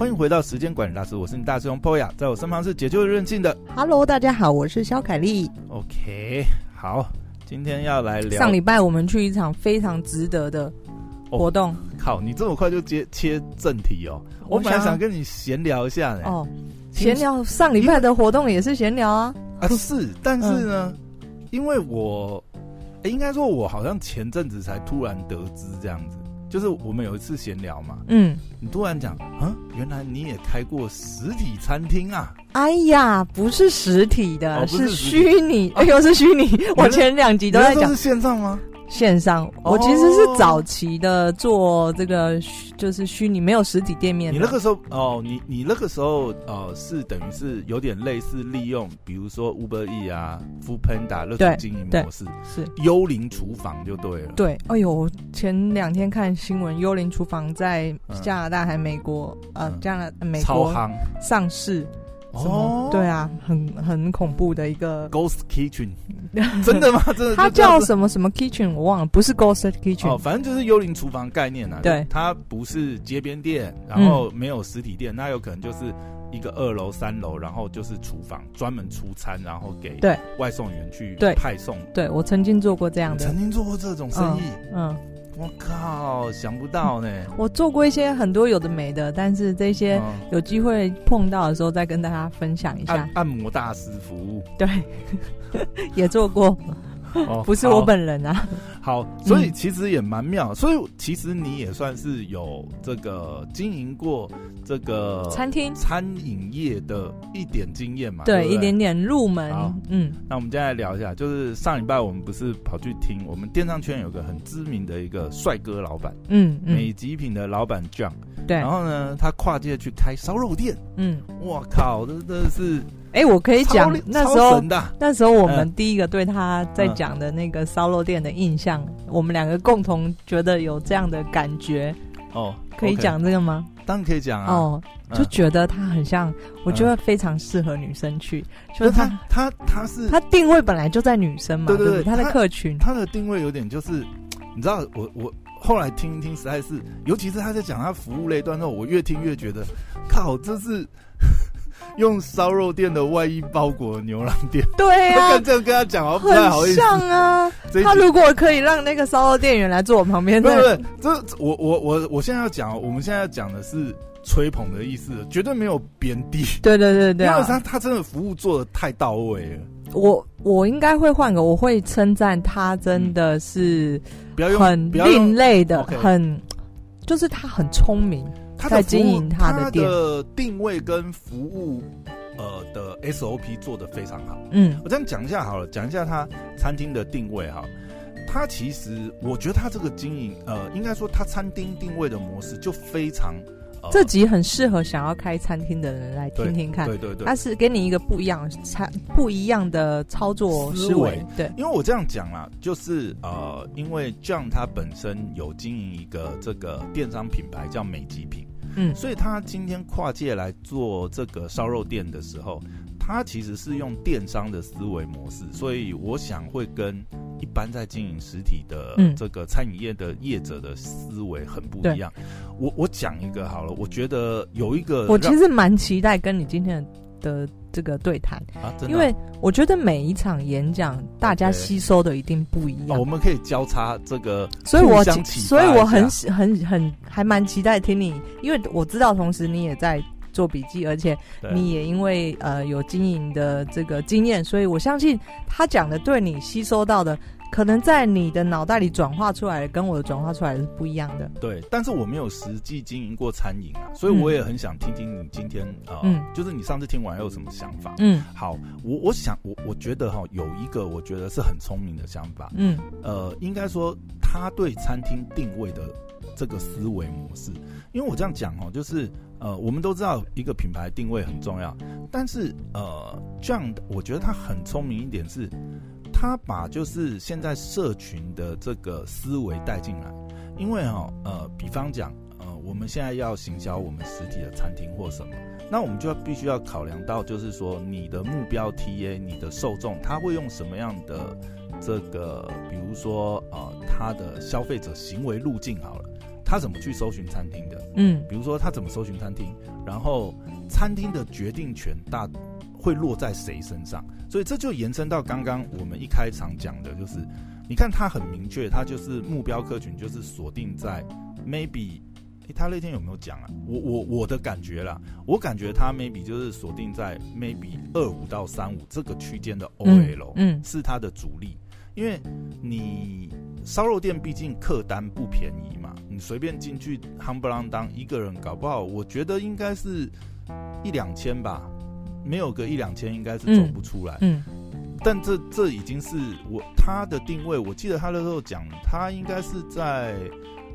欢迎回到时间管理大师，我是你大师兄 Poya，在我身旁是解救任性的。Hello，大家好，我是肖凯丽。OK，好，今天要来聊。上礼拜我们去一场非常值得的活动。哦、靠，你这么快就接切正题哦！我，我本来想跟你闲聊一下呢。哦，闲聊，上礼拜的活动也是闲聊啊。啊，是，但是呢，嗯、因为我，欸、应该说，我好像前阵子才突然得知这样子。就是我们有一次闲聊嘛，嗯，你突然讲，啊，原来你也开过实体餐厅啊？哎呀，不是实体的，哦、是虚拟，哎呦，是虚拟。我前两集都在讲，是线上吗？线上，我其实是早期的做这个，就是虚拟没有实体店面。你那个时候哦，你你那个时候呃，是等于是有点类似利用，比如说 Uber E 啊、Foodpanda 那种经营模式，是幽灵厨房就对了。对，哎呦，前两天看新闻，幽灵厨房在加拿大还美国、嗯、呃，加拿大美国上市。哦，对啊，很很恐怖的一个 Ghost Kitchen，真的吗？真的？它叫什么什么 Kitchen？我忘了，不是 Ghost Kitchen，哦，反正就是幽灵厨房概念啊。对，它不是街边店，然后没有实体店，那有可能就是一个二楼、三楼，然后就是厨房，专门出餐，然后给对外送员去派送。对，我曾经做过这样的，曾经做过这种生意，嗯。我靠，想不到呢！我做过一些很多有的没的，但是这些有机会碰到的时候再跟大家分享一下。按，按摩大师服务，对，也做过。哦，不是我本人啊。好，所以其实也蛮妙。所以其实你也算是有这个经营过这个餐厅、餐饮业的一点经验嘛？对，一点点入门。嗯，那我们接下来聊一下，就是上礼拜我们不是跑去听我们电商圈有个很知名的一个帅哥老板，嗯，美极品的老板 John。对，然后呢，他跨界去开烧肉店。嗯，我靠，这真的是。哎、欸，我可以讲那时候，那时候我们第一个对他在讲的那个烧肉店的印象，嗯、我们两个共同觉得有这样的感觉。哦，可以讲这个吗？当然可以讲啊。哦，就觉得他很像，我觉得非常适合女生去。嗯、就是他，他，他是他定位本来就在女生嘛，对？他的客群他，他的定位有点就是，你知道，我我后来听一听，实在是，尤其是他在讲他服务类段的时候，我越听越觉得，靠，这是。用烧肉店的外衣包裹牛郎店，对呀、啊，这样跟他讲哦，不太好意思。像啊，他如果可以让那个烧肉店员来坐我旁边，对不对？这我我我我现在要讲，我们现在要讲的是吹捧的意思，绝对没有贬低。对对对对、啊，因为他他真的服务做的太到位了。我我应该会换个，我会称赞他真的是很另类的，很就是他很聪明。他在经营他的店，他的定位跟服务，呃的 SOP 做的非常好。嗯，我这样讲一下好了，讲一下他餐厅的定位哈。他其实我觉得他这个经营，呃，应该说他餐厅定位的模式就非常。这集很适合想要开餐厅的人来听听看，对对对，他是给你一个不一样餐不一样的操作思维，对，因为我这样讲啦，就是呃，因为 John 他本身有经营一个这个电商品牌叫美极品，嗯，所以他今天跨界来做这个烧肉店的时候。他其实是用电商的思维模式，所以我想会跟一般在经营实体的这个餐饮业的业者的思维很不一样。嗯、我我讲一个好了，我觉得有一个，我其实蛮期待跟你今天的这个对谈因为我觉得每一场演讲大家吸收的一定不一样。哦、我们可以交叉这个，所以我所以我很很很还蛮期待听你，因为我知道同时你也在。做笔记，而且你也因为呃有经营的这个经验，所以我相信他讲的对你吸收到的，可能在你的脑袋里转化出来，跟我的转化出来是不一样的。对，但是我没有实际经营过餐饮啊，所以我也很想听听你今天啊，呃嗯、就是你上次听完有什么想法？嗯，好，我我想我我觉得哈，有一个我觉得是很聪明的想法，嗯，呃，应该说他对餐厅定位的这个思维模式，因为我这样讲哦，就是。呃，我们都知道一个品牌定位很重要，但是呃，这样我觉得他很聪明一点是，他把就是现在社群的这个思维带进来，因为哈呃，比方讲呃，我们现在要行销我们实体的餐厅或什么，那我们就要必须要考量到就是说你的目标 TA，你的受众他会用什么样的这个，比如说呃，他的消费者行为路径好了。他怎么去搜寻餐厅的？嗯，比如说他怎么搜寻餐厅，然后餐厅的决定权大会落在谁身上？所以这就延伸到刚刚我们一开场讲的，就是你看他很明确，他就是目标客群就是锁定在 maybe。他那天有没有讲啊？我我我的感觉啦，我感觉他 maybe 就是锁定在 maybe 二五到三五这个区间的 OL，嗯，嗯，是他的主力。因为你烧肉店毕竟客单不便宜嘛，你随便进去夯不啷当一个人搞不好，我觉得应该是一两千吧，没有个一两千应该是走不出来。嗯，嗯，但这这已经是我他的定位，我记得他那时候讲，他应该是在。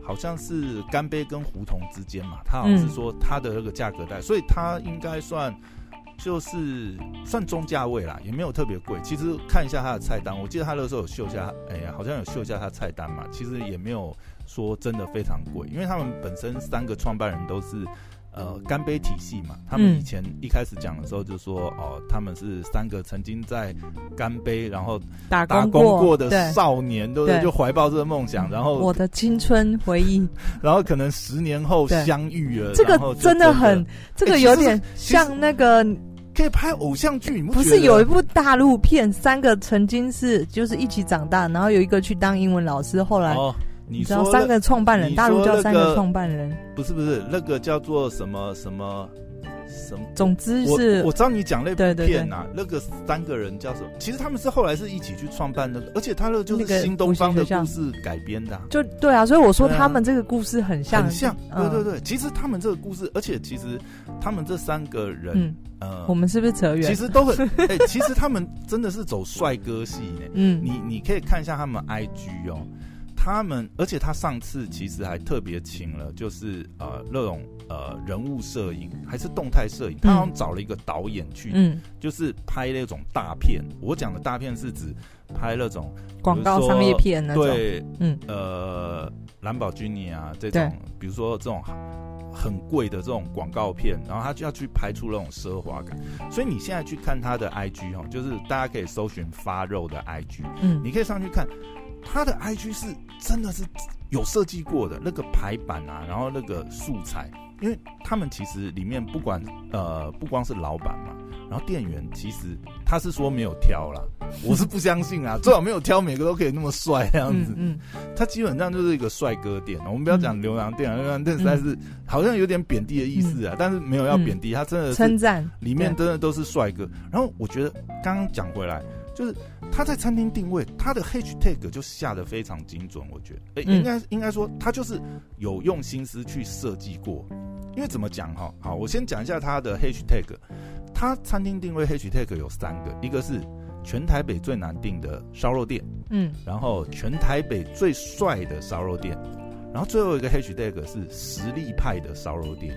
好像是干杯跟胡同之间嘛，他好像是说他的那个价格带，所以他应该算就是算中价位啦，也没有特别贵。其实看一下他的菜单，我记得他那时候有秀一下，哎呀，好像有秀一下他菜单嘛，其实也没有说真的非常贵，因为他们本身三个创办人都是。呃，干杯体系嘛，他们以前一开始讲的时候就说，哦、呃，他们是三个曾经在干杯然后打工过的少年，对不对？就怀抱这个梦想，然后我的青春回忆，然后可能十年后相遇了，这个真的很，这个有点像那个可以拍偶像剧，不是有一部大陆片，三个曾经是就是一起长大，然后有一个去当英文老师，后来。哦你说知道三个创办人，大陆叫三个创办人，不是不是，那个叫做什么什么什么？总之是，我我知道你讲那部片呐，那个三个人叫什么？其实他们是后来是一起去创办那个，而且他那个就是新东方的故事改编的，就对啊，所以我说他们这个故事很像，很像，对对对。其实他们这个故事，而且其实他们这三个人，呃，我们是不是扯远？其实都很，哎，其实他们真的是走帅哥系呢。嗯，你你可以看一下他们 IG 哦。他们，而且他上次其实还特别请了，就是呃那种呃人物摄影，还是动态摄影，他好像找了一个导演去，嗯，就是拍那种大片。我讲的大片是指拍那种广告商业片那种，对，嗯，呃，兰博基尼啊这种，比如说这种很贵的这种广告片，然后他就要去拍出那种奢华感。所以你现在去看他的 IG 哈，就是大家可以搜寻发肉的 IG，嗯，你可以上去看。他的 IG 是真的是有设计过的那个排版啊，然后那个素材，因为他们其实里面不管呃不光是老板嘛，然后店员其实他是说没有挑啦，我是不相信啊，最好没有挑每个都可以那么帅这样子，嗯，他基本上就是一个帅哥店，我们不要讲牛郎店啊，牛郎店实在是好像有点贬低的意思啊，但是没有要贬低，他真的是称赞，里面真的都是帅哥，然后我觉得刚刚讲回来。就是他在餐厅定位，他的 hashtag 就下的非常精准，我觉得，诶、欸，应该应该说他就是有用心思去设计过。因为怎么讲哈？好，我先讲一下他的 hashtag。他餐厅定位 hashtag 有三个，一个是全台北最难订的烧肉店，嗯，然后全台北最帅的烧肉店，然后最后一个 hashtag 是实力派的烧肉店。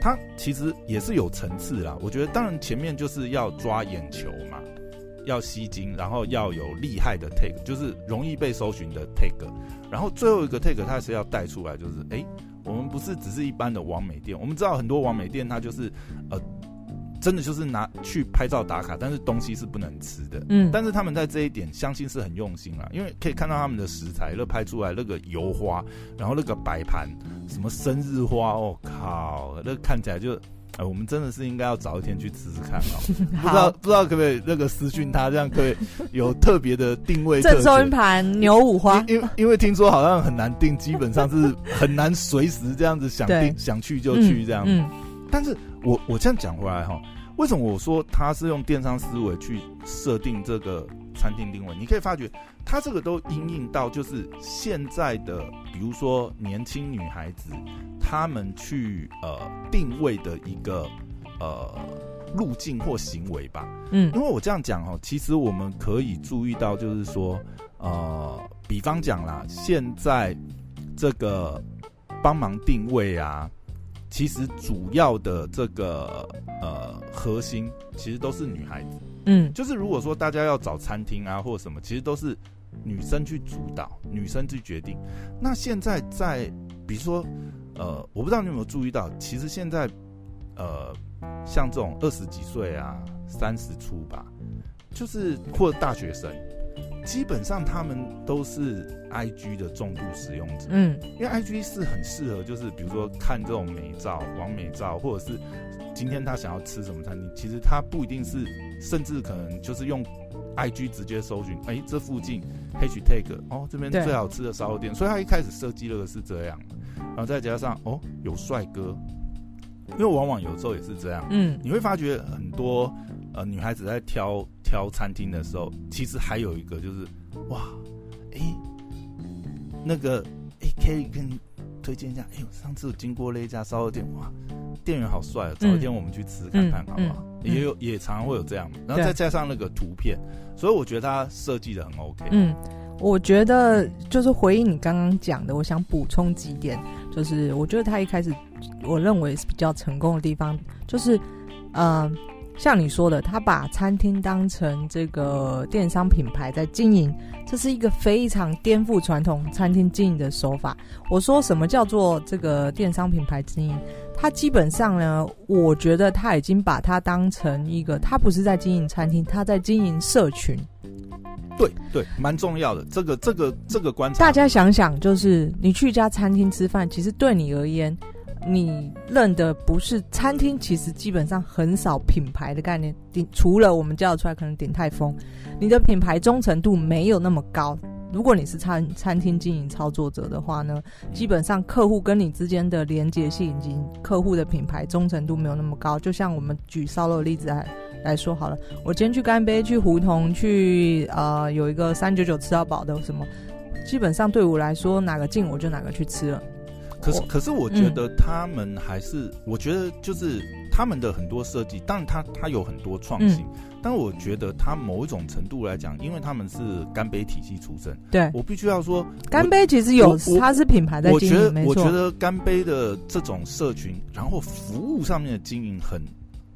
他其实也是有层次啦，我觉得，当然前面就是要抓眼球嘛。要吸睛，然后要有厉害的 tag，就是容易被搜寻的 tag，然后最后一个 tag 它是要带出来，就是哎，我们不是只是一般的网美店，我们知道很多网美店它就是呃，真的就是拿去拍照打卡，但是东西是不能吃的，嗯，但是他们在这一点相信是很用心啦，因为可以看到他们的食材，那拍出来那个油花，然后那个摆盘，什么生日花，我、哦、靠，那看起来就。哎，我们真的是应该要早一天去吃吃看哦。不知道不知道可不可以那个私讯他，这样可以有特别的定位。赠送一盘牛五花，因为因为听说好像很难定，基本上是很难随时这样子想定想去就去这样。嗯，但是我我这样讲回来哈，为什么我说他是用电商思维去设定这个餐厅定位？你可以发觉。它这个都应应到，就是现在的，比如说年轻女孩子，她们去呃定位的一个呃路径或行为吧。嗯，因为我这样讲哦，其实我们可以注意到，就是说呃，比方讲啦，现在这个帮忙定位啊，其实主要的这个呃核心，其实都是女孩子。嗯，就是如果说大家要找餐厅啊，或什么，其实都是女生去主导，女生去决定。那现在在，比如说，呃，我不知道你有没有注意到，其实现在，呃，像这种二十几岁啊，三十出吧，就是或大学生，基本上他们都是 IG 的重度使用者，嗯，因为 IG 是很适合，就是比如说看这种美照、网美照，或者是今天他想要吃什么餐厅，其实他不一定是，甚至可能就是用 IG 直接搜寻，哎、欸，这附近 hashtag 哦，这边最好吃的烧肉店，所以他一开始设计了个是这样，然后再加上哦有帅哥，因为往往有时候也是这样，嗯，你会发觉很多呃女孩子在挑。挑餐厅的时候，其实还有一个就是，哇，哎、欸，那个，哎、欸，可以跟你推荐一下。哎、欸，呦，上次经过那一家烧肉店，哇，店员好帅，早一天我们去吃看看，好不好？嗯嗯、也有，也常常会有这样，然后再加上那个图片，所以我觉得它设计的很 OK。嗯，我觉得就是回应你刚刚讲的，我想补充几点，就是我觉得他一开始我认为是比较成功的地方，就是，嗯、呃。像你说的，他把餐厅当成这个电商品牌在经营，这是一个非常颠覆传统餐厅经营的手法。我说什么叫做这个电商品牌经营？他基本上呢，我觉得他已经把它当成一个，他不是在经营餐厅，他在经营社群。对对，蛮重要的。这个这个这个观察，大家想想，就是你去一家餐厅吃饭，其实对你而言。你认的不是餐厅，其实基本上很少品牌的概念。顶除了我们叫出来，可能鼎泰丰，你的品牌忠诚度没有那么高。如果你是餐餐厅经营操作者的话呢，基本上客户跟你之间的连接性以及客户的品牌忠诚度没有那么高。就像我们举烧肉例子来来说好了，我今天去干杯、去胡同、去呃有一个三九九吃到饱的什么，基本上对我来说哪个近我就哪个去吃了。可是，可是，我觉得他们还是，嗯、我觉得就是他们的很多设计，当然他他有很多创新，嗯、但我觉得他某一种程度来讲，因为他们是干杯体系出身，对。我必须要说，干杯其实有它是品牌在经营，我觉得没错，我觉得干杯的这种社群，然后服务上面的经营很。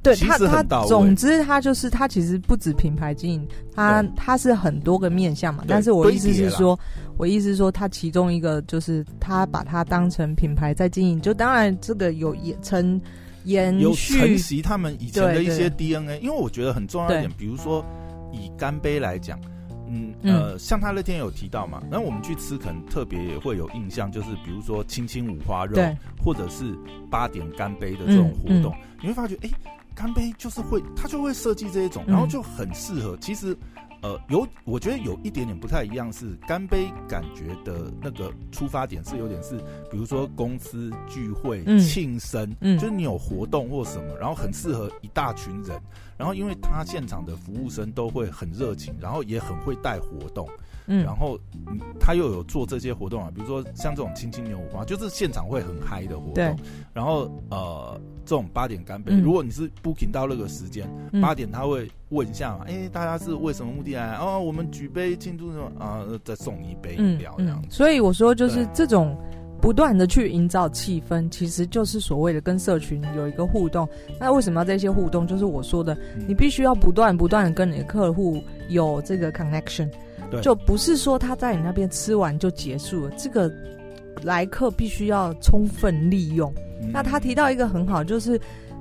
对他，他总之他就是他其实不止品牌经营，他他是很多个面向嘛。但是我意思是说，我意思是说，他其中一个就是他把它当成品牌在经营，就当然这个有也承延续，有承袭他们以前的一些 DNA。因为我觉得很重要一点，比如说以干杯来讲，嗯呃，像他那天有提到嘛，那我们去吃可能特别也会有印象，就是比如说青青五花肉，或者是八点干杯的这种活动，你会发觉哎。干杯就是会，他就会设计这一种，然后就很适合。嗯、其实，呃，有我觉得有一点点不太一样，是干杯感觉的那个出发点是有点是，比如说公司聚会、庆生，嗯，就是你有活动或什么，然后很适合一大群人。然后，因为他现场的服务生都会很热情，然后也很会带活动。嗯，然后他又有做这些活动啊，比如说像这种青青牛五花，就是现场会很嗨的活动。对。然后呃，这种八点干杯，嗯、如果你是 booking 到那个时间，八、嗯、点他会问一下嘛，哎，大家是为什么目的来？哦，我们举杯庆祝什么啊？再送你一杯饮料这样子、嗯嗯。所以我说，就是这种不断的去营造气氛，其实就是所谓的跟社群有一个互动。那为什么要这些互动？就是我说的，嗯、你必须要不断不断的跟你的客户有这个 connection。就不是说他在你那边吃完就结束了，这个来客必须要充分利用。嗯、那他提到一个很好，就是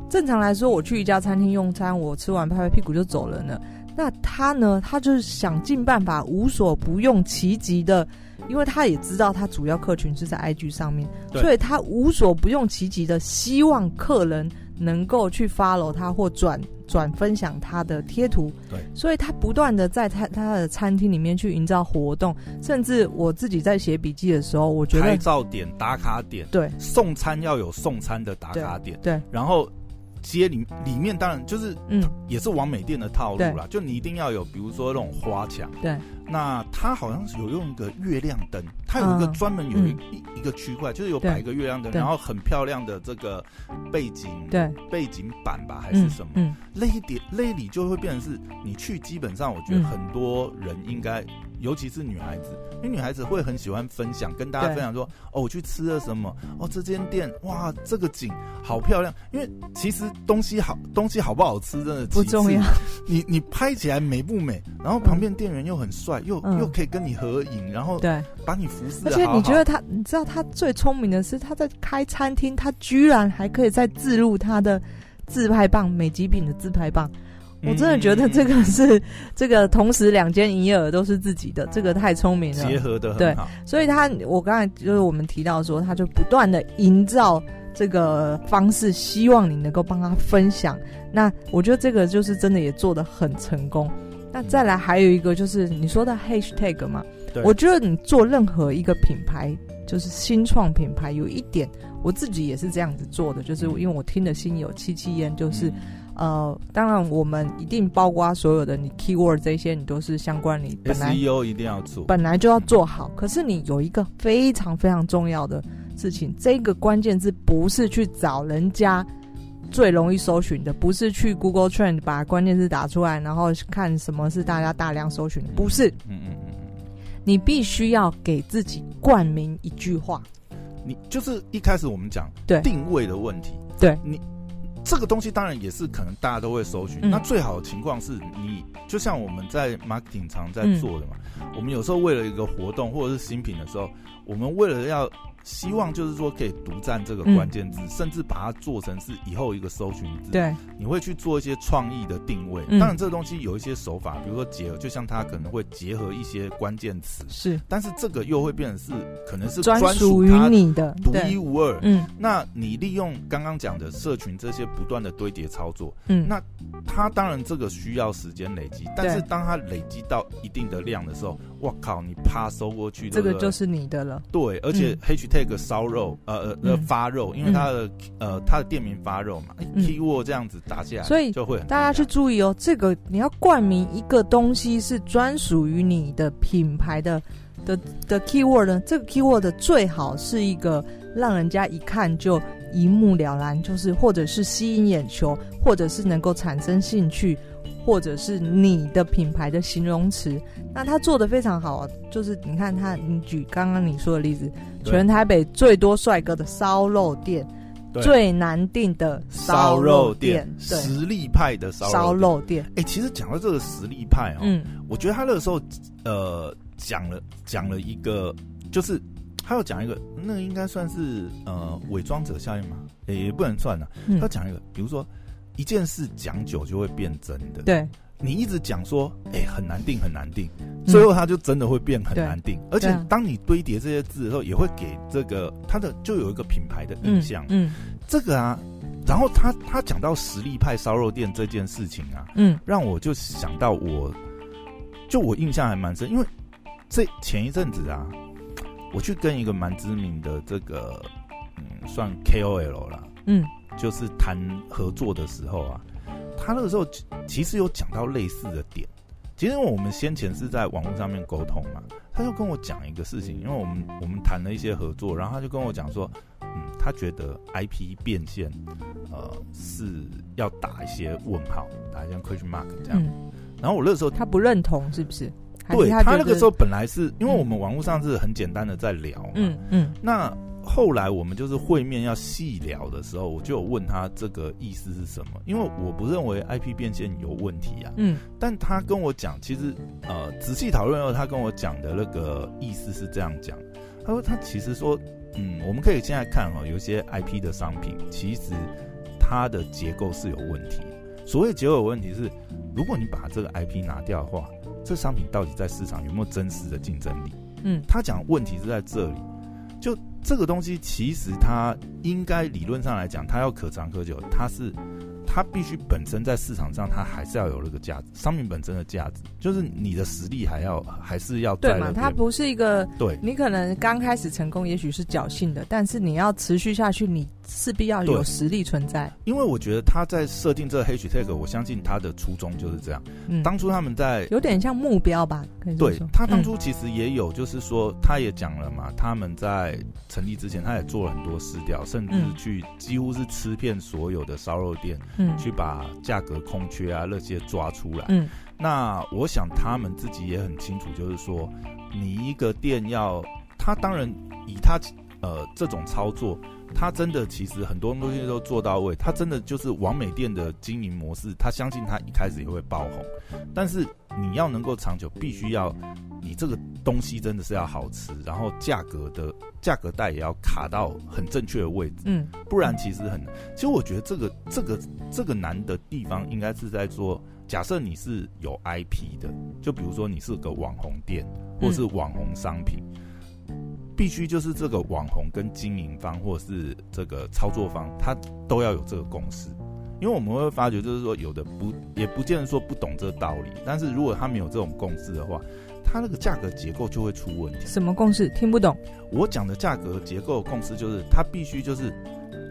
正常来说，我去一家餐厅用餐，我吃完拍拍屁股就走了呢。那他呢，他就是想尽办法无所不用其极的，因为他也知道他主要客群是在 IG 上面，所以他无所不用其极的希望客人能够去 follow 他或转。转分享他的贴图，对，所以他不断的在他他的餐厅里面去营造活动，甚至我自己在写笔记的时候，我觉得拍照点、打卡点，对，送餐要有送餐的打卡点，对，然后街里里面当然就是嗯，也是网美店的套路啦，就你一定要有，比如说那种花墙，对。那它好像是有用一个月亮灯，它有一个专门有一一一个区块，就是有摆一个月亮灯，然后很漂亮的这个背景，对，背景板吧还是什么？嗯，那一点那里就会变成是你去，基本上我觉得很多人应该，尤其是女孩子，因为女孩子会很喜欢分享，跟大家分享说，哦，我去吃了什么？哦，这间店哇，这个景好漂亮。因为其实东西好，东西好不好吃真的不重要，你你拍起来美不美？然后旁边店员又很帅。又、嗯、又可以跟你合影，然后对，把你服侍。而且你觉得他，你知道他最聪明的是，他在开餐厅，他居然还可以再置入他的自拍棒，美极品的自拍棒。我真的觉得这个是这个同时两间营业额都是自己的，这个太聪明了，结合的。对，所以他我刚才就是我们提到说，他就不断的营造这个方式，希望你能够帮他分享。那我觉得这个就是真的也做的很成功。那再来还有一个就是你说的 hashtag 嘛，对我觉得你做任何一个品牌，就是新创品牌，有一点我自己也是这样子做的，就是因为我听的心有戚戚焉，就是。呃，当然，我们一定包括所有的你 keyword 这些，你都是相关，你本来 SEO 一定要做，本来就要做好。可是你有一个非常非常重要的事情，这个关键字不是去找人家最容易搜寻的，不是去 Google Trend 把关键字打出来，然后看什么是大家大量搜寻，不是。嗯嗯嗯，你必须要给自己冠名一句话。你就是一开始我们讲对定位的问题，对你。这个东西当然也是可能大家都会搜寻，嗯、那最好的情况是你就像我们在 marketing 常在做的嘛，嗯、我们有时候为了一个活动或者是新品的时候，我们为了要。希望就是说可以独占这个关键字，嗯、甚至把它做成是以后一个搜寻字。对，你会去做一些创意的定位。嗯、当然，这个东西有一些手法，比如说结合，就像它可能会结合一些关键词。是，但是这个又会变成是可能是专属于你的独一无二。嗯，那你利用刚刚讲的社群这些不断的堆叠操作，嗯，那它当然这个需要时间累积，但是当它累积到一定的量的时候，哇靠，你啪搜过去，这个就是你的了。对，而且 H。Take 烧肉，呃呃，发肉，因为它的、嗯、呃它的店名发肉嘛、嗯、，keyword 这样子打下来，所以就会大家去注意哦，这个你要冠名一个东西是专属于你的品牌的的的 keyword 呢，这个 keyword 最好是一个让人家一看就一目了然，就是或者是吸引眼球，或者是能够产生兴趣。或者是你的品牌的形容词，那他做的非常好，啊就是你看他，你举刚刚你说的例子，全台北最多帅哥的烧肉店，最难订的烧肉店，实力派的烧肉店。哎、欸，其实讲到这个实力派哦，嗯，我觉得他那个时候呃讲了讲了一个，就是他要讲一个，那个应该算是呃伪装者效应嘛，也、欸、不能算了，嗯、他讲一个，比如说。一件事讲久就会变真的。对，你一直讲说，哎、欸，很难定，很难定，最后它就真的会变很难定。而且，当你堆叠这些字的时候，也会给这个它的就有一个品牌的印象。嗯，嗯这个啊，然后他他讲到实力派烧肉店这件事情啊，嗯，让我就想到我，就我印象还蛮深，因为这前一阵子啊，我去跟一个蛮知名的这个，嗯，算 KOL 了，嗯。就是谈合作的时候啊，他那个时候其实有讲到类似的点。其实因为我们先前是在网络上面沟通嘛，他就跟我讲一个事情，因为我们我们谈了一些合作，然后他就跟我讲说，嗯，他觉得 IP 变现，呃，是要打一些问号，打一些 question mark 这样。嗯、然后我那个时候他不认同，是不是？对，他，那个时候本来是因为我们网络上是很简单的在聊嗯，嗯那。后来我们就是会面要细聊的时候，我就有问他这个意思是什么，因为我不认为 IP 变现有问题啊。嗯，但他跟我讲，其实呃仔细讨论后，他跟我讲的那个意思是这样讲。他说他其实说，嗯，我们可以现在看哦，有些 IP 的商品其实它的结构是有问题。所谓结构有问题是，如果你把这个 IP 拿掉的话，这商品到底在市场有没有真实的竞争力？嗯，他讲问题是在这里，就。这个东西其实它应该理论上来讲，它要可长可久，它是。它必须本身在市场上，它还是要有那个价值，商品本身的价值，就是你的实力还要还是要。对嘛？它不是一个对，你可能刚开始成功，也许是侥幸的，但是你要持续下去，你势必要有实力存在。因为我觉得他在设定这个 hashtag，我相信他的初衷就是这样。嗯，当初他们在有点像目标吧？可以对，他当初其实也有，就是说他也讲了嘛，他们在成立之前，他也做了很多试调，甚至去几乎是吃遍所有的烧肉店。嗯，去把价格空缺啊那些抓出来。嗯，那我想他们自己也很清楚，就是说，你一个店要，他当然以他呃这种操作，他真的其实很多东西都做到位，他真的就是完美店的经营模式，他相信他一开始也会爆红，但是你要能够长久，必须要你这个东西真的是要好吃，然后价格的价格带也要卡到很正确的位置，嗯，不然其实很。其实我觉得这个这个这个难的地方应该是在做假设你是有 IP 的，就比如说你是个网红店或是网红商品，必须就是这个网红跟经营方或者是这个操作方，他都要有这个共识。因为我们会发觉，就是说有的不也不见得说不懂这个道理，但是如果他没有这种共识的话，他那个价格结构就会出问题。什么共识？听不懂。我讲的价格结构共识就是，他必须就是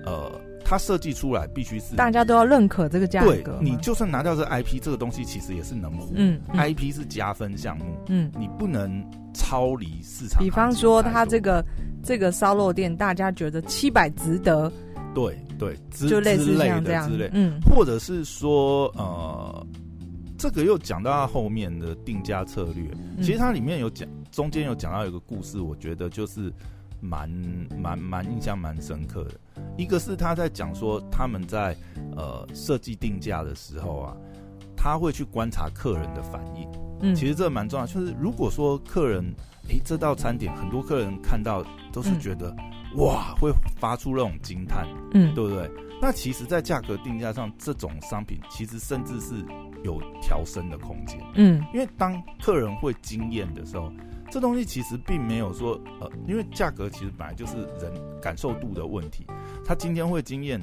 呃。他设计出来必须是大家都要认可这个价格。对，你就算拿掉这 IP，这个东西其实也是能活。嗯，嗯，IP 是加分项目。嗯，你不能超离市场。比方说，它这个这个烧肉店，大家觉得七百值得。对对，就类似像这样之类。嗯，或者是说，呃，这个又讲到他后面的定价策略。其实它里面有讲，中间有讲到一个故事，我觉得就是。蛮蛮蛮印象蛮深刻的，一个是他在讲说他们在呃设计定价的时候啊，他会去观察客人的反应。嗯，其实这蛮重要，就是如果说客人诶、欸、这道餐点很多客人看到都是觉得、嗯、哇会发出那种惊叹，嗯，对不对？那其实，在价格定价上，这种商品其实甚至是有调升的空间。嗯，因为当客人会惊艳的时候。这东西其实并没有说，呃，因为价格其实本来就是人感受度的问题。他今天会惊艳，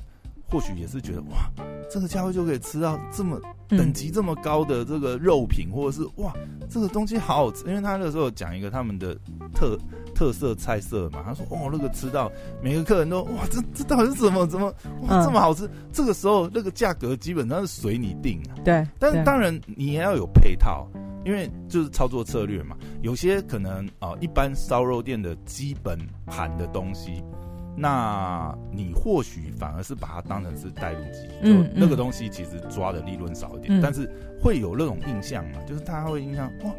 或许也是觉得哇，这个价位就可以吃到这么等级这么高的这个肉品，或者是哇，这个东西好好吃。因为他那个时候讲一个他们的特特色菜色嘛，他说哦，那个吃到每个客人都哇，这这到底是什么？怎么哇这么好吃？嗯、这个时候那个价格基本上是随你定啊。对，但是当然你也要有配套。因为就是操作策略嘛，有些可能啊、呃，一般烧肉店的基本盘的东西，那你或许反而是把它当成是带路机，就那个东西其实抓的利润少一点，嗯、但是会有那种印象嘛，就是大家会印象哇，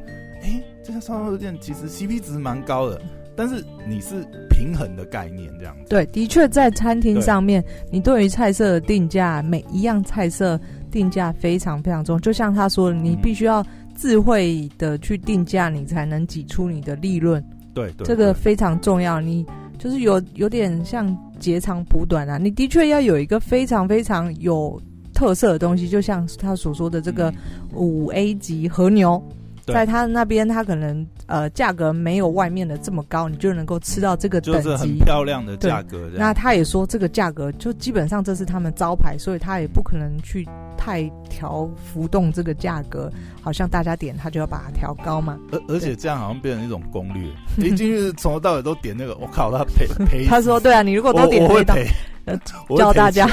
哎，这家烧肉店其实 CP 值蛮高的，但是你是平衡的概念这样子。对，的确在餐厅上面，对你对于菜色的定价，每一样菜色定价非常非常重要，就像他说的，你必须要。智慧的去定价，你才能挤出你的利润。对，对，这个非常重要。你就是有有点像截长补短啊。你的确要有一个非常非常有特色的东西，就像他所说的这个五 A 级和牛。在他那边，他可能呃价格没有外面的这么高，你就能够吃到这个等级，就是很漂亮的价格。那他也说这个价格就基本上这是他们招牌，所以他也不可能去太调浮动这个价格，好像大家点他就要把它调高嘛。而而且这样好像变成一种攻略，你进去从头到尾都点那个，我靠，他赔赔。他说对啊，你如果都点那道，教大家。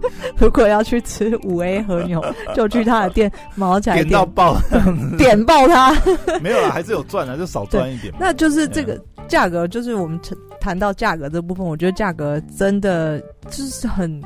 如果要去吃五 A 和牛，就去他的店毛起来点，点到爆，点爆他。没有啦，还是有赚的，就少赚一点。那就是这个价格，就是我们谈到价格这部分，我觉得价格真的就是很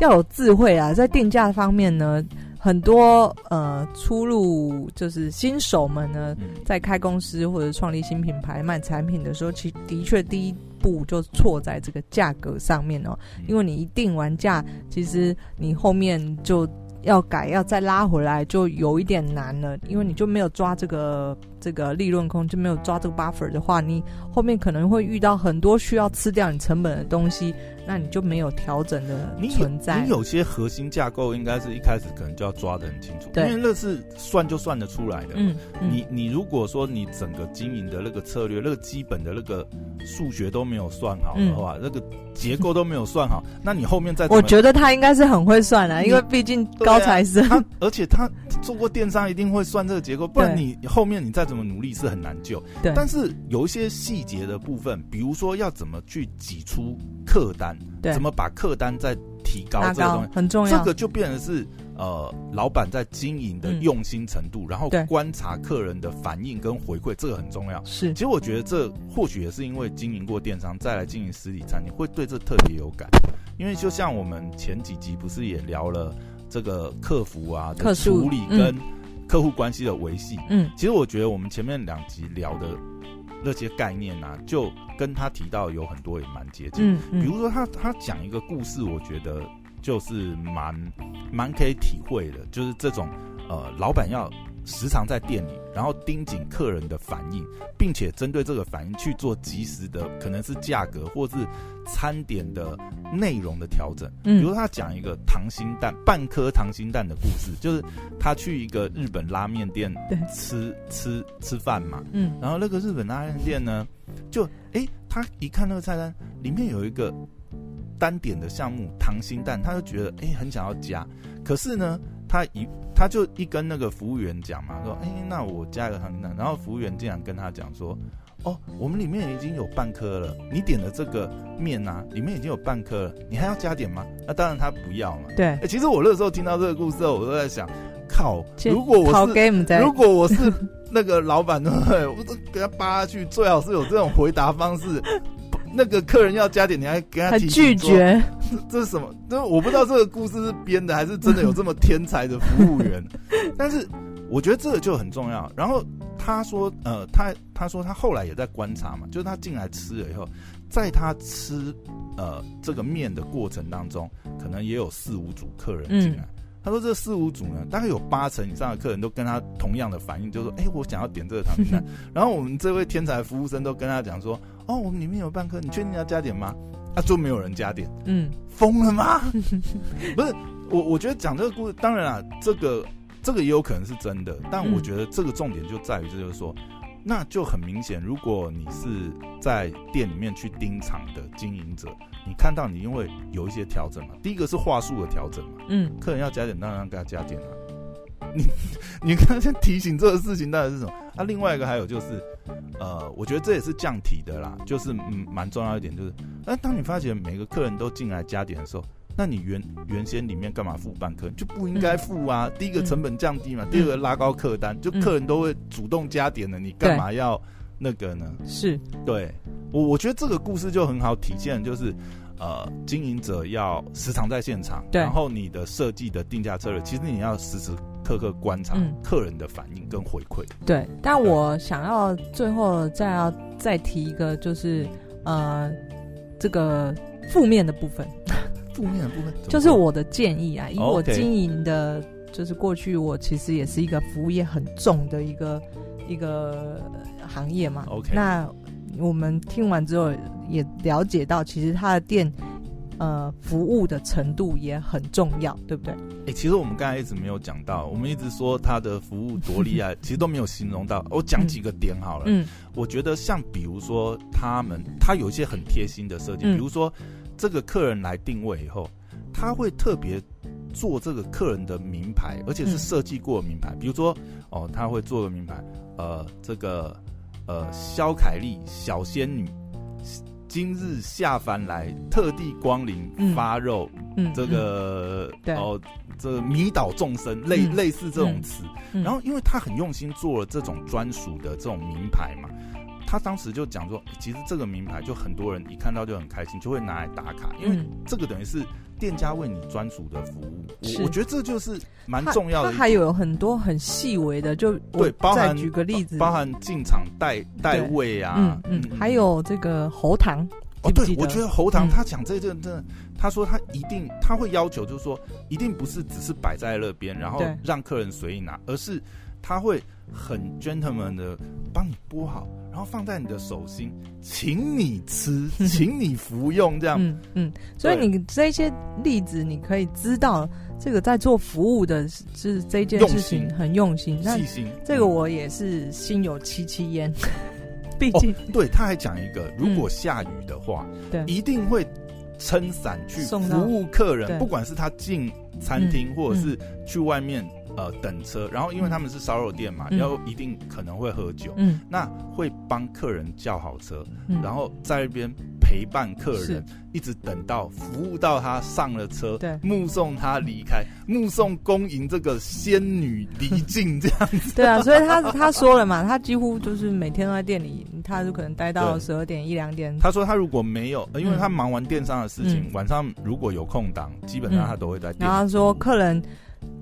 要有智慧啊，在定价方面呢。很多呃，初入就是新手们呢，在开公司或者创立新品牌卖产品的时候，其实的确第一步就错在这个价格上面哦，因为你一定完价，其实你后面就。要改，要再拉回来就有一点难了，因为你就没有抓这个这个利润空，就没有抓这个 buffer 的话，你后面可能会遇到很多需要吃掉你成本的东西，那你就没有调整的存在。你有，你有些核心架构应该是一开始可能就要抓得很清楚，对因为那是算就算得出来的。嗯，嗯你你如果说你整个经营的那个策略，那个基本的那个数学都没有算好的话，嗯、那个结构都没有算好，那你后面再我觉得他应该是很会算的，你因为毕竟高。高材生，他而且他做过电商，一定会算这个结构，不然你后面你再怎么努力是很难救。对，但是有一些细节的部分，比如说要怎么去挤出客单，对，怎么把客单再提高，这个东西很重要。这个就变成是呃，老板在经营的用心程度，嗯、然后观察客人的反应跟回馈，这个很重要。是，其实我觉得这或许也是因为经营过电商，再来经营实体餐厅，会对这特别有感。因为就像我们前几集不是也聊了。这个客服啊的处理跟客户关系的维系，嗯，其实我觉得我们前面两集聊的那些概念啊，就跟他提到有很多也蛮接近。嗯，嗯，比如说他他讲一个故事，我觉得就是蛮蛮可以体会的，就是这种呃，老板要时常在店里，然后盯紧客人的反应，并且针对这个反应去做及时的，可能是价格或是餐点的内容的调整。嗯，比如他讲一个溏心蛋，半颗溏心蛋的故事，就是他去一个日本拉面店吃吃吃饭嘛。嗯，然后那个日本拉面店呢，就他一看那个菜单里面有一个单点的项目溏心蛋，他就觉得哎、欸，很想要加，可是呢，他一他就一跟那个服务员讲嘛，说：“哎、欸，那我加一个糖心蛋。”然后服务员竟然跟他讲说：“哦，我们里面已经有半颗了，你点的这个面啊，里面已经有半颗了，你还要加点吗？”那当然他不要嘛。对。欸、其实我那时候听到这个故事后，我都在想：靠，如果我是如果我是那个老板，对不对？我都给他扒下去，最好是有这种回答方式。那个客人要加点，你还给他拒绝？这 这是什么？就是我不知道这个故事是编的还是真的有这么天才的服务员。但是我觉得这个就很重要。然后他说，呃，他他说他后来也在观察嘛，就是他进来吃了以后，在他吃呃这个面的过程当中，可能也有四五组客人进来。嗯他说：“这四五组呢，大概有八成以上的客人都跟他同样的反应，就是说：‘哎、欸，我想要点这个溏心蛋。’然后我们这位天才服务生都跟他讲说：‘哦，我们里面有半颗，你确定要加点吗？’啊，就没有人加点。嗯，疯了吗？不是我，我觉得讲这个故事，当然啊，这个这个也有可能是真的，但我觉得这个重点就在于，这就是说。”那就很明显，如果你是在店里面去盯场的经营者，你看到你因为有一些调整嘛，第一个是话术的调整嘛，嗯，客人要加点，当然给他加点啊。你你刚才提醒这个事情到底是什么？啊，另外一个还有就是，呃，我觉得这也是降体的啦，就是嗯，蛮重要一点就是，那当你发现每个客人都进来加点的时候。那你原原先里面干嘛付半颗？就不应该付啊！嗯、第一个成本降低嘛，嗯、第二个拉高客单，嗯、就客人都会主动加点的，你干嘛要那个呢？是对我，我觉得这个故事就很好体现，就是呃，经营者要时常在现场，对然后你的设计的定价策略，其实你要时时刻刻观察客人的反应跟回馈。对，但我想要最后再要再提一个，就是呃，这个负面的部分。负面的部分就是我的建议啊，以我经营的，就是过去我其实也是一个服务业很重的一个一个行业嘛。OK，那我们听完之后也了解到，其实他的店呃服务的程度也很重要，对不对？哎、欸，其实我们刚才一直没有讲到，我们一直说他的服务多厉害，其实都没有形容到。我讲几个点好了。嗯，我觉得像比如说他们，他有一些很贴心的设计，比如说。这个客人来定位以后，他会特别做这个客人的名牌，而且是设计过的名牌。嗯、比如说，哦，他会做个名牌，呃，这个呃，肖凯丽小仙女今日下凡来，特地光临发肉，嗯、这个、嗯嗯、哦，这个、迷倒众生，类、嗯、类似这种词。嗯、然后，因为他很用心做了这种专属的这种名牌嘛。他当时就讲说，其实这个名牌就很多人一看到就很开心，就会拿来打卡，因为这个等于是店家为你专属的服务。是。我我觉得这就是蛮重要的。它还有很多很细微的，就对，包含举个例子，包含进场带带位啊，嗯嗯，嗯还有这个喉糖。哦，对，我觉得喉糖他讲这阵真的，他说他一定他会要求，就是说一定不是只是摆在那边，然后让客人随意拿，而是他会很 gentleman 的帮你剥好。然后放在你的手心，请你吃，请你服用，这样。嗯嗯。所以你这些例子，你可以知道，这个在做服务的是这件事情很用心、细心。这个我也是心有戚戚焉。毕竟，哦、对，他还讲一个，如果下雨的话，对，一定会撑伞去服务客人，不管是他进餐厅或者是去外面。呃，等车，然后因为他们是烧肉店嘛，嗯、要一定可能会喝酒，嗯，那会帮客人叫好车，嗯、然后在那边陪伴客人，一直等到服务到他上了车，对，目送他离开，目送恭迎这个仙女离境这样子。对啊，所以他他说了嘛，他几乎就是每天都在店里，他就可能待到十二点一两点。他说他如果没有，因为他忙完电商的事情，嗯、晚上如果有空档，基本上他都会在店。然后他说客人。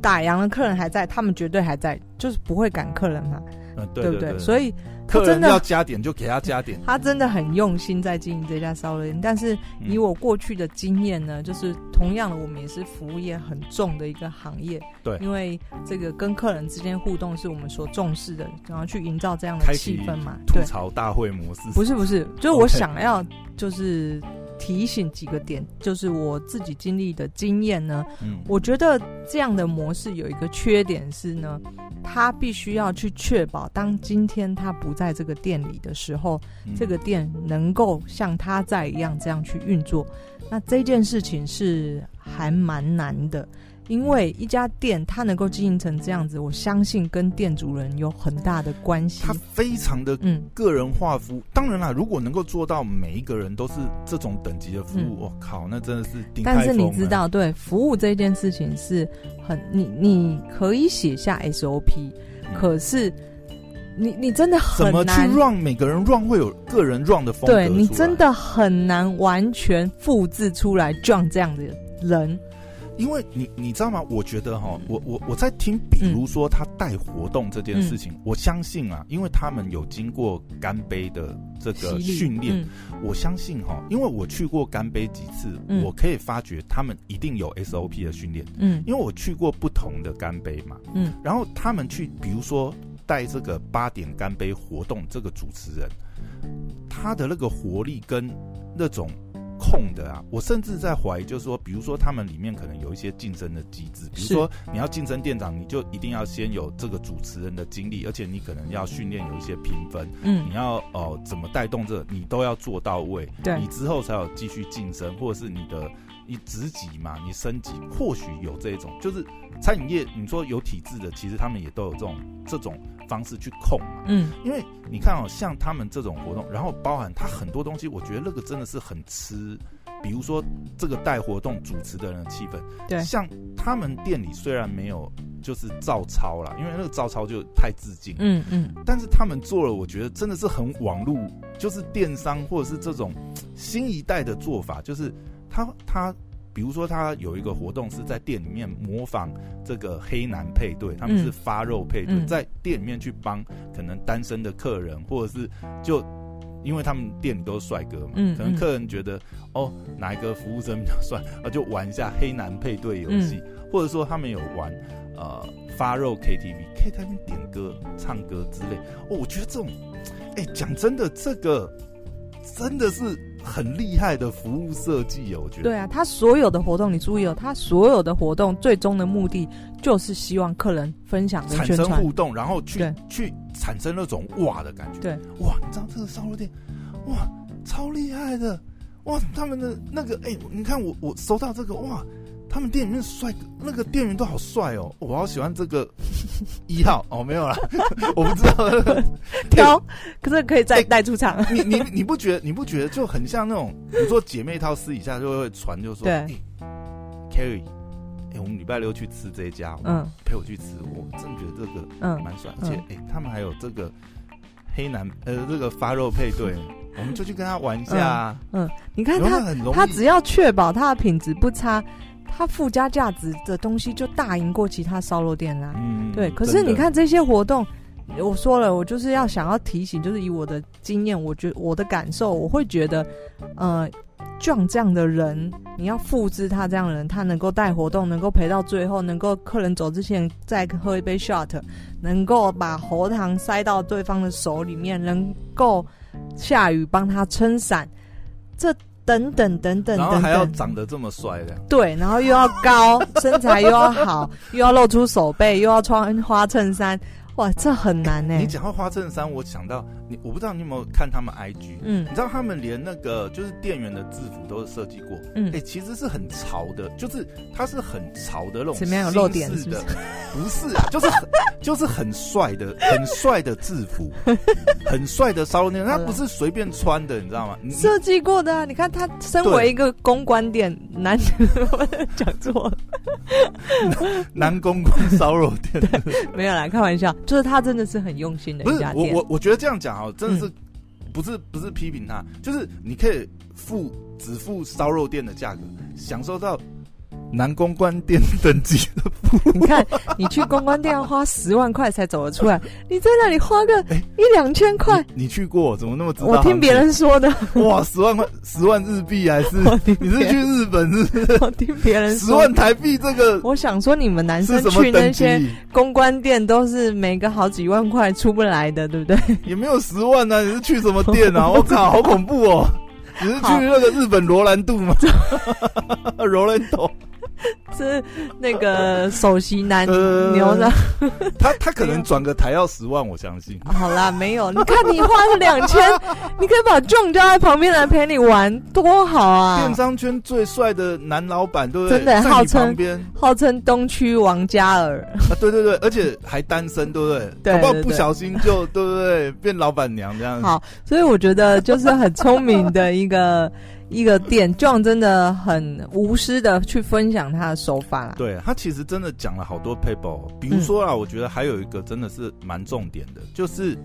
打烊的客人还在，他们绝对还在，就是不会赶客人嘛。嗯，对不对？所以客人要加点就给他加点，他真的很用心在经营这家烧肉店。但是以我过去的经验呢，就是同样的，我们也是服务业很重的一个行业。对，因为这个跟客人之间互动是我们所重视的，然后去营造这样的气氛嘛。吐槽大会模式？不是不是，就是我想要就是。提醒几个点，就是我自己经历的经验呢。嗯，我觉得这样的模式有一个缺点是呢，他必须要去确保，当今天他不在这个店里的时候，嗯，这个店能够像他在一样这样去运作。那这件事情是还蛮难的。因为一家店它能够经营成这样子，我相信跟店主人有很大的关系。他非常的嗯个人化服务，嗯、当然啦，如果能够做到每一个人都是这种等级的服务，我、嗯、靠，那真的是顶。但是你知道，对服务这件事情是很你你可以写下 SOP，、嗯、可是你你真的很难怎么去让每个人 run 会有个人 run 的风格。对你真的很难完全复制出来 run 这样的人。因为你你知道吗？我觉得哈，我我我在听，比如说他带活动这件事情，嗯、我相信啊，因为他们有经过干杯的这个训练，嗯、我相信哈，因为我去过干杯几次，嗯、我可以发觉他们一定有 SOP 的训练，嗯，因为我去过不同的干杯嘛，嗯，然后他们去，比如说带这个八点干杯活动这个主持人，他的那个活力跟那种。控的啊，我甚至在怀疑，就是说，比如说他们里面可能有一些晋升的机制，比如说你要晋升店长，你就一定要先有这个主持人的经历，而且你可能要训练有一些评分，嗯，你要哦、呃、怎么带动这个，你都要做到位，对，你之后才有继续晋升，或者是你的你职级嘛，你升级，或许有这种，就是餐饮业，你说有体制的，其实他们也都有这种这种。方式去控嘛，嗯，因为你看哦，像他们这种活动，然后包含他很多东西，我觉得那个真的是很吃，比如说这个带活动主持的人的气氛，对，像他们店里虽然没有就是照抄啦，因为那个照抄就太致敬，嗯嗯，但是他们做了，我觉得真的是很网络，就是电商或者是这种新一代的做法，就是他他。比如说，他有一个活动是在店里面模仿这个黑男配对，他们是发肉配对，在店里面去帮可能单身的客人，或者是就因为他们店里都是帅哥嘛，可能客人觉得哦哪一个服务生比较帅，啊就玩一下黑男配对游戏，或者说他们有玩呃发肉 KTV，可以在那边点歌唱歌之类。哦，我觉得这种，哎，讲真的，这个真的是。很厉害的服务设计哦，我觉得。对啊，他所有的活动，你注意哦，他所有的活动最终的目的就是希望客人分享、产生互动，然后去去产生那种哇的感觉。对，哇，你知道这个烧肉店，哇，超厉害的，哇，他们的那个，哎、欸，你看我我收到这个，哇。他们店里面帅哥，那个店员都好帅哦，我好喜欢这个一号。哦，没有啦，我不知道。挑，欸、可是可以再带出场。欸、你你你不觉得你不觉得就很像那种，比如说姐妹套私底下就会传，就说对、欸、，Kerry，哎、欸，我们礼拜六去吃这一家，嗯，陪我去吃，我真觉得这个嗯。蛮帅，而且哎、欸，他们还有这个黑男呃这个发肉配对，我们就去跟他玩一下。嗯，嗯，你看他他只要确保他的品质不差。它附加价值的东西就大赢过其他烧肉店啦。嗯，对。可是你看这些活动，我说了，我就是要想要提醒，就是以我的经验，我觉我的感受，我会觉得，呃，John 这样的人，你要复制他这样的人，他能够带活动，能够陪到最后，能够客人走之前再喝一杯 shot，能够把喉糖塞到对方的手里面，能够下雨帮他撑伞，这。等等等等，然后还要长得这么帅的，对，然后又要高，身材又要好，又要露出手背，又要穿花衬衫。哇，这很难呢。你讲到花衬衫，我想到你，我不知道你有没有看他们 IG，嗯，你知道他们连那个就是店员的制服都是设计过，嗯，哎，其实是很潮的，就是它是很潮的那种，前面有露点是不是？不是啊，就是很 就是很帅的，很帅的制服，很帅的烧肉店，它不是随便穿的，你知道吗？设计过的啊，你看他身为一个公关店，男我讲错了，男公关烧肉店，没有啦，开玩笑。就是他真的是很用心的一家店。不是我我我觉得这样讲哦，真的是不是不是批评他，就是你可以付只付烧肉店的价格，享受到男公关店等级的服务。你看，你去公关店要花十万块才走得出来，你在那里花个一两千块，你去过？怎么那么知道？我听别人说的。哇，十万块，十万日币还是？你是去日本是不是？我听别人说。十万台币这个，我想说你们男生去那些公关店都是每个好几万块出不来的，对不对？也没有十万呢、啊，你是去什么店啊？我靠，好恐怖哦！你是去那个日本罗兰度吗？罗兰度。是那个首席男牛的，他他可能转个台要十万，我相信。好啦，没有，你看你花了两千，你可以把 John 叫在旁边来陪你玩，多好啊！电商圈最帅的男老板，对不对？真的，号称号称东区王嘉尔啊，对对对，而且还单身，对不对？对，不好不小心就对不对变老板娘这样子。好，所以我觉得就是很聪明的一个。一个店，John 真的很无私的去分享他的手法啦。对，他其实真的讲了好多 paper，比如说啊，嗯、我觉得还有一个真的是蛮重点的，就是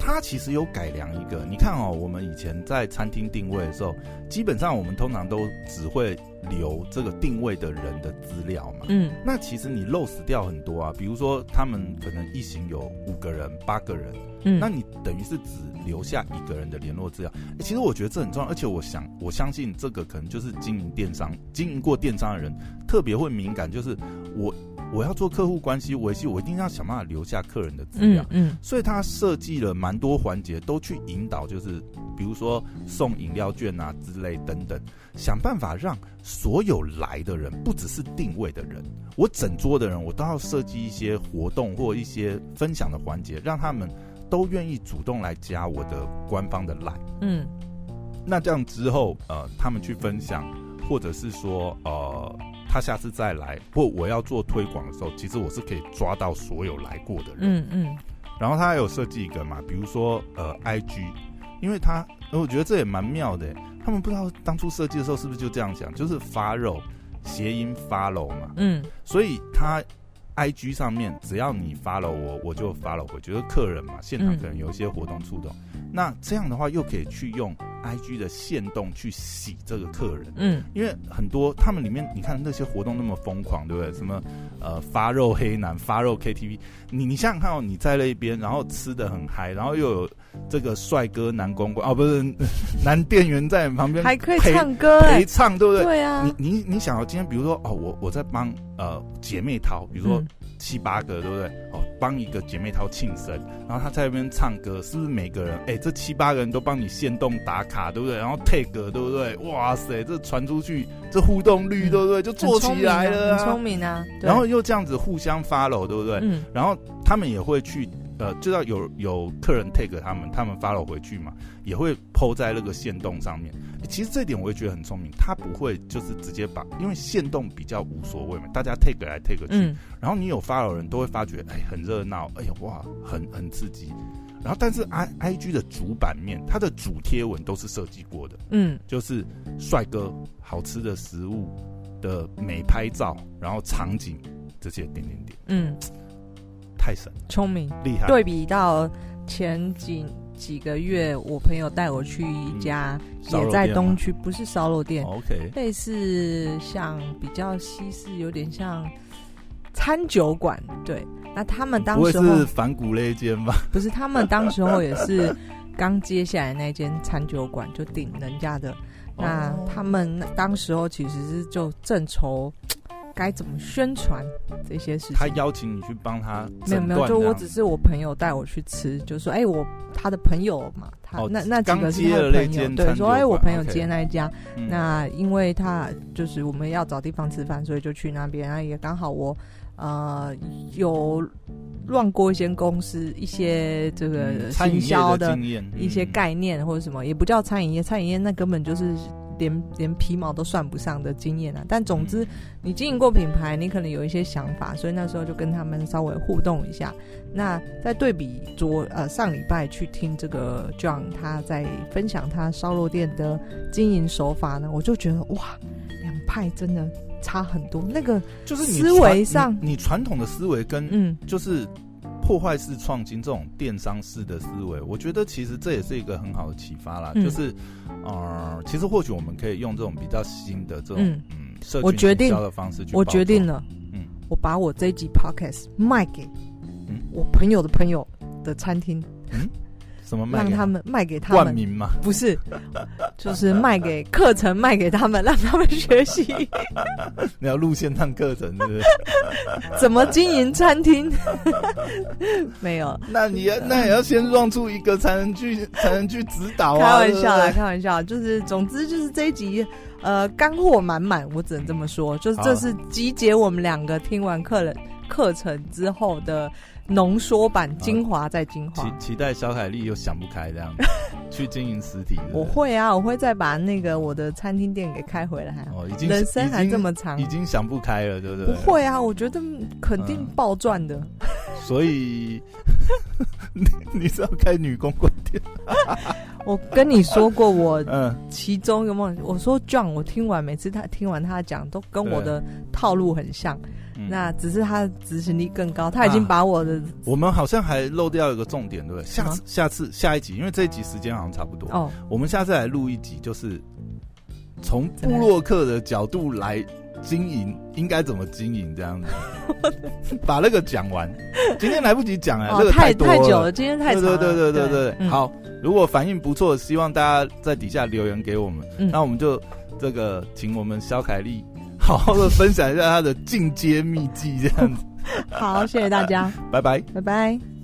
他其实有改良一个。你看哦，我们以前在餐厅定位的时候，基本上我们通常都只会留这个定位的人的资料嘛。嗯，那其实你漏死掉很多啊，比如说他们可能一行有五个人、八个人。嗯，那你等于是只留下一个人的联络资料。欸，其实我觉得这很重要，而且我想我相信这个可能就是经营电商、经营过电商的人特别会敏感，就是我我要做客户关系维系，我一定要想办法留下客人的资料。嗯，嗯，所以他设计了蛮多环节，都去引导，就是比如说送饮料券啊之类等等，想办法让所有来的人，不只是定位的人，我整桌的人，我都要设计一些活动或一些分享的环节，让他们。都愿意主动来加我的官方的 line，嗯，那这样之后，呃，他们去分享，或者是说，呃，他下次再来，或我要做推广的时候，其实我是可以抓到所有来过的人，嗯嗯。然后他还有设计一个嘛，比如说，呃，IG，因为他，我觉得这也蛮妙的，他们不知道当初设计的时候是不是就这样想，就是 follow 谐音 follow 嘛，嗯，所以他。I G 上面只要你 follow 我，我就 follow 回觉。就是客人嘛，现场可能有一些活动触动，嗯、那这样的话又可以去用 I G 的线动去洗这个客人。嗯，因为很多他们里面，你看那些活动那么疯狂，对不对？什么呃发肉黑男、发肉 K T V，你你想想看哦，你在那边，然后吃的很嗨，然后又有这个帅哥男公关哦，不是 男店员在你旁边还可以唱歌陪唱，对不对？对啊，你你你想要今天，比如说哦，我我在帮呃姐妹淘，比如说。嗯七八个对不对？哦，帮一个姐妹淘庆生，然后她在那边唱歌，是不是每个人？哎，这七八个人都帮你限动打卡，对不对？然后 tag，对不对？哇塞，这传出去，这互动率，对不对？就做起来了，很聪明啊。然后又这样子互相 follow，对不对？嗯。然后他们也会去。呃，就要有有客人 take 他们，他们 follow 回去嘛，也会 po 在那个限动上面。其实这点我也觉得很聪明，他不会就是直接把，因为限动比较无所谓嘛，大家 take 来 take 去，嗯、然后你有 follow 人都会发觉，哎，很热闹，哎呀哇，很很刺激。然后但是 I I G 的主版面，它的主贴文都是设计过的，嗯，就是帅哥、好吃的食物的美拍照，然后场景这些点点点，嗯。太神，聪明，厉害。对比到前几几个月，我朋友带我去一家也在东区，不是烧肉店，OK，类似像比较西式，有点像餐酒馆。对，那他们当时是反骨那间吧？不是，他们当时候也是刚接下来那间餐酒馆，就顶人家的。那他们当时候其实是就正愁。该怎么宣传这些事情？他邀请你去帮他？没有没有，就我只是我朋友带我去吃，就说哎、欸，我他的朋友嘛，他、哦、那那几个是他的朋友，对，说哎、欸，我朋友接那一家那因为他就是我们要找地方吃饭，所以就去那边，然后也刚好我呃有乱过一些公司一些这个行销的一些概念或者什么，也不叫餐饮业，餐饮业那根本就是。连连皮毛都算不上的经验啊！但总之，你经营过品牌，你可能有一些想法，所以那时候就跟他们稍微互动一下。那在对比昨呃上礼拜去听这个 John 他在分享他烧肉店的经营手法呢，我就觉得哇，两派真的差很多。那个就是思维上，你传统的思维跟嗯，就是。破坏式创新这种电商式的思维，我觉得其实这也是一个很好的启发啦。嗯、就是，呃，其实或许我们可以用这种比较新的这种嗯，嗯我决定我决定了，嗯，我把我这一集 podcast 卖给我朋友的朋友的餐厅，嗯。什么卖？让他们卖给他们？冠名吗？不是，就是卖给课程，卖给他们，让他们学习。你要路线上课程，是不是？怎么经营餐厅？没有。那你要，那也要先让出一个，才能去，才能去指导啊。开玩笑啦，开玩笑，就是，总之就是这一集，呃，干货满满，我只能这么说。就是这是集结我们两个听完课了课程之后的。浓缩版精华再精华，期期待小凯丽又想不开这样 去经营实体。我会啊，我会再把那个我的餐厅店给开回来。哦，已经人生还这么长，已经想不开了，对不对？不会啊，我觉得肯定爆赚的。所以你 你是要开女公关店？我跟你说过，我嗯，其中有梦。我说 John，我听完每次他听完他讲，都跟我的套路很像。那只是他执行力更高，他已经把我的、啊。我们好像还漏掉一个重点，对不对？下次、下次、下一集，因为这一集时间好像差不多。哦，我们下次来录一集，就是从布洛克的角度来经营，应该怎么经营这样子，把那个讲完。今天来不及讲啊，这个太太久了，今天太长了。对对对对对，对，好，如果反应不错，希望大家在底下留言给我们，嗯、那我们就这个请我们肖凯丽。好好的分享一下他的进阶秘籍，这样子。好，谢谢大家，拜拜，拜拜。